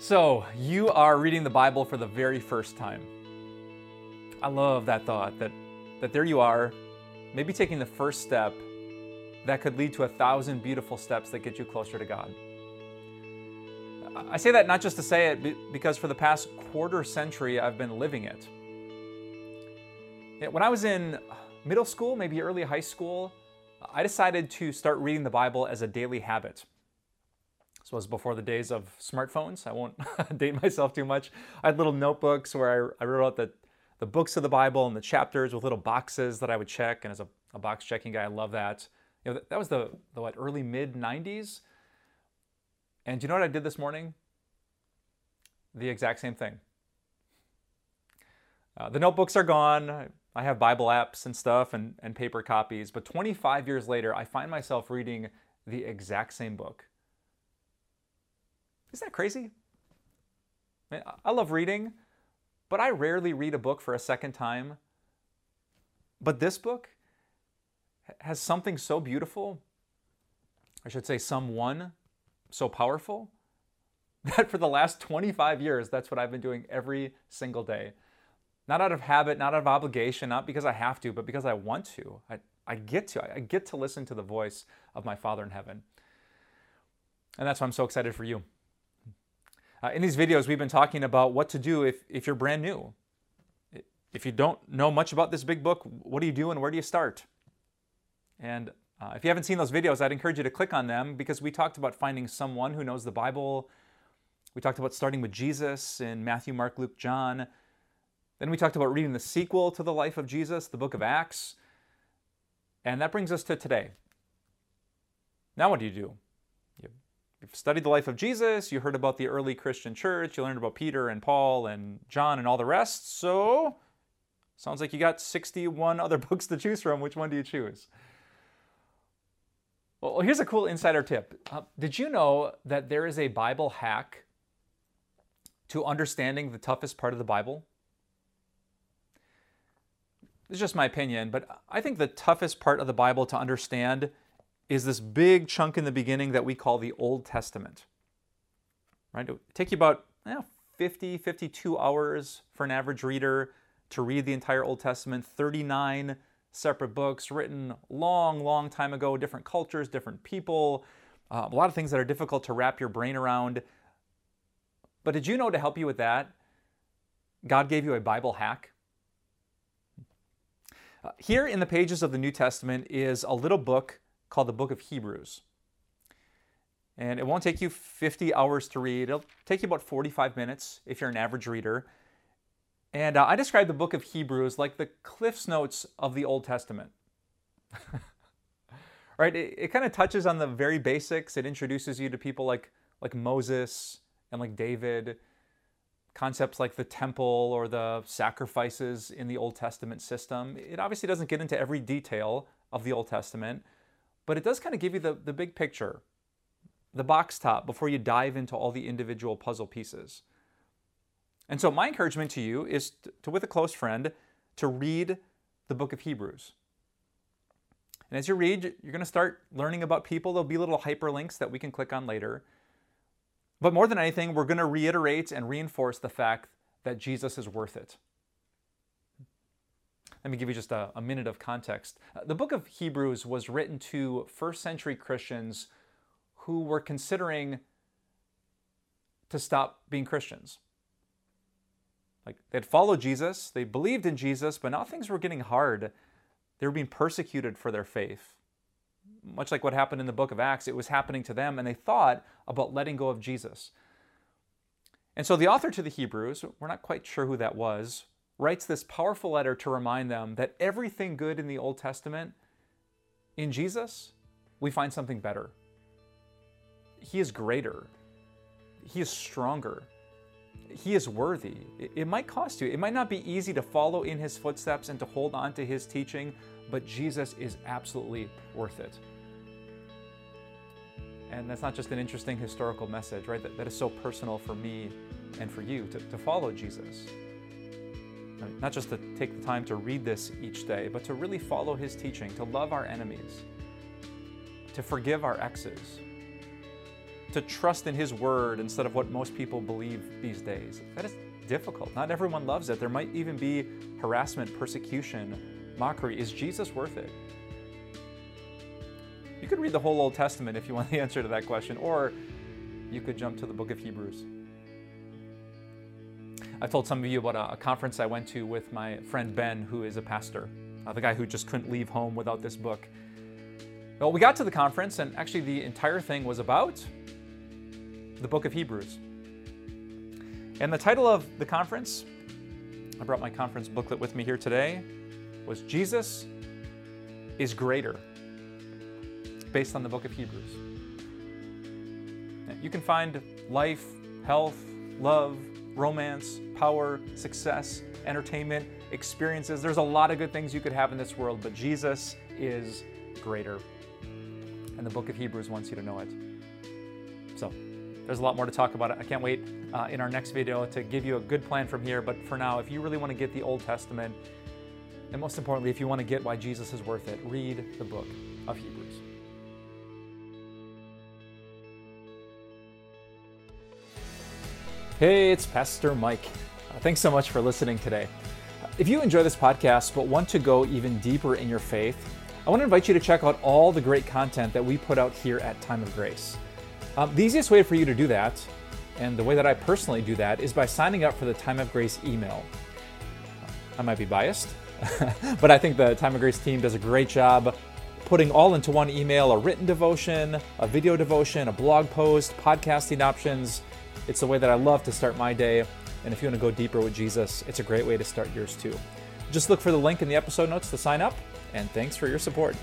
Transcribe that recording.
So, you are reading the Bible for the very first time. I love that thought that, that there you are, maybe taking the first step that could lead to a thousand beautiful steps that get you closer to God. I say that not just to say it, because for the past quarter century, I've been living it. When I was in middle school, maybe early high school, I decided to start reading the Bible as a daily habit. This was before the days of smartphones. I won't date myself too much. I had little notebooks where I, I wrote out the, the books of the Bible and the chapters with little boxes that I would check. And as a, a box checking guy, I love that. You know, that, that was the, the what, early mid 90s. And do you know what I did this morning? The exact same thing. Uh, the notebooks are gone. I have Bible apps and stuff and, and paper copies. But 25 years later, I find myself reading the exact same book. Isn't that crazy? I love reading, but I rarely read a book for a second time. But this book has something so beautiful, I should say, someone so powerful, that for the last 25 years, that's what I've been doing every single day. Not out of habit, not out of obligation, not because I have to, but because I want to. I, I get to. I get to listen to the voice of my Father in heaven. And that's why I'm so excited for you. Uh, in these videos, we've been talking about what to do if, if you're brand new. If you don't know much about this big book, what do you do and where do you start? And uh, if you haven't seen those videos, I'd encourage you to click on them because we talked about finding someone who knows the Bible. We talked about starting with Jesus in Matthew, Mark, Luke, John. Then we talked about reading the sequel to the life of Jesus, the book of Acts. And that brings us to today. Now, what do you do? You've studied the life of Jesus, you heard about the early Christian church, you learned about Peter and Paul and John and all the rest. So, sounds like you got 61 other books to choose from. Which one do you choose? Well, here's a cool insider tip. Uh, did you know that there is a Bible hack to understanding the toughest part of the Bible? Is just my opinion, but I think the toughest part of the Bible to understand is this big chunk in the beginning that we call the Old Testament. Right? It take you about know, 50, 52 hours for an average reader to read the entire Old Testament, 39 separate books written long, long time ago, different cultures, different people, uh, a lot of things that are difficult to wrap your brain around. But did you know to help you with that, God gave you a Bible hack? Uh, here in the pages of the New Testament is a little book called the Book of Hebrews. And it won't take you 50 hours to read, it'll take you about 45 minutes if you're an average reader. And uh, I describe the book of Hebrews like the Cliff's Notes of the Old Testament. right? It, it kind of touches on the very basics. It introduces you to people like, like Moses and like David concepts like the temple or the sacrifices in the Old Testament system. It obviously doesn't get into every detail of the Old Testament, but it does kind of give you the, the big picture, the box top, before you dive into all the individual puzzle pieces. And so, my encouragement to you is to, to with a close friend, to read the book of Hebrews. And as you read, you're going to start learning about people. There'll be little hyperlinks that we can click on later. But more than anything, we're going to reiterate and reinforce the fact that Jesus is worth it. Let me give you just a, a minute of context. Uh, the book of Hebrews was written to first century Christians who were considering to stop being Christians. Like they had followed Jesus, they believed in Jesus, but now things were getting hard. They were being persecuted for their faith much like what happened in the book of Acts, it was happening to them, and they thought about letting go of Jesus. And so the author to the Hebrews, we're not quite sure who that was, writes this powerful letter to remind them that everything good in the Old Testament, in Jesus, we find something better. He is greater, He is stronger, He is worthy. It might cost you, it might not be easy to follow in His footsteps and to hold on to His teaching, but Jesus is absolutely worth it. And that's not just an interesting historical message, right? That, that is so personal for me and for you to, to follow Jesus. Not just to take the time to read this each day, but to really follow his teaching, to love our enemies, to forgive our exes, to trust in His Word instead of what most people believe these days. That is difficult. Not everyone loves it. There might even be harassment, persecution, mockery. Is Jesus worth it? You could read the whole Old Testament if you want the answer to that question, or you could jump to the book of Hebrews. I've told some of you about a, conference I went to with my friend Ben, who is a pastor, uh, the guy who just couldn't leave home without this book. Well, we got to the conference, and actually, the entire thing was about the book of Hebrews. And the title of the conference, I brought my conference booklet with me here today, was Jesus is Greater, based on the book of Hebrews. You can find life, health, love, romance, power, success, entertainment, experiences. There's a lot of good things you could have in this world, but Jesus is greater. And the book of Hebrews wants you to know it. So, there's a lot more to talk about. I can't wait uh, in our next video to give you a good plan from here. But for now, if you really want to get the Old Testament, and most importantly, if you want to get why Jesus is worth it, read the book of Hebrews. Hey, it's Pastor Mike. Uh, thanks so much for listening today. If you enjoy this podcast but want to go even deeper in your faith, I want to invite you to check out all the great content that we put out here at Time of Grace. Um, the easiest way for you to do that, and the way that I personally do that, is by signing up for the Time of Grace email. I might be biased, but I think the Time of Grace team does a great job putting all into one email a written devotion, a video devotion, a blog post, podcasting options it's the way that I love to start my day. And if you want to go deeper with Jesus, it's a great way to start yours too. Just look for the link in the episode notes to sign up, and thanks for your support.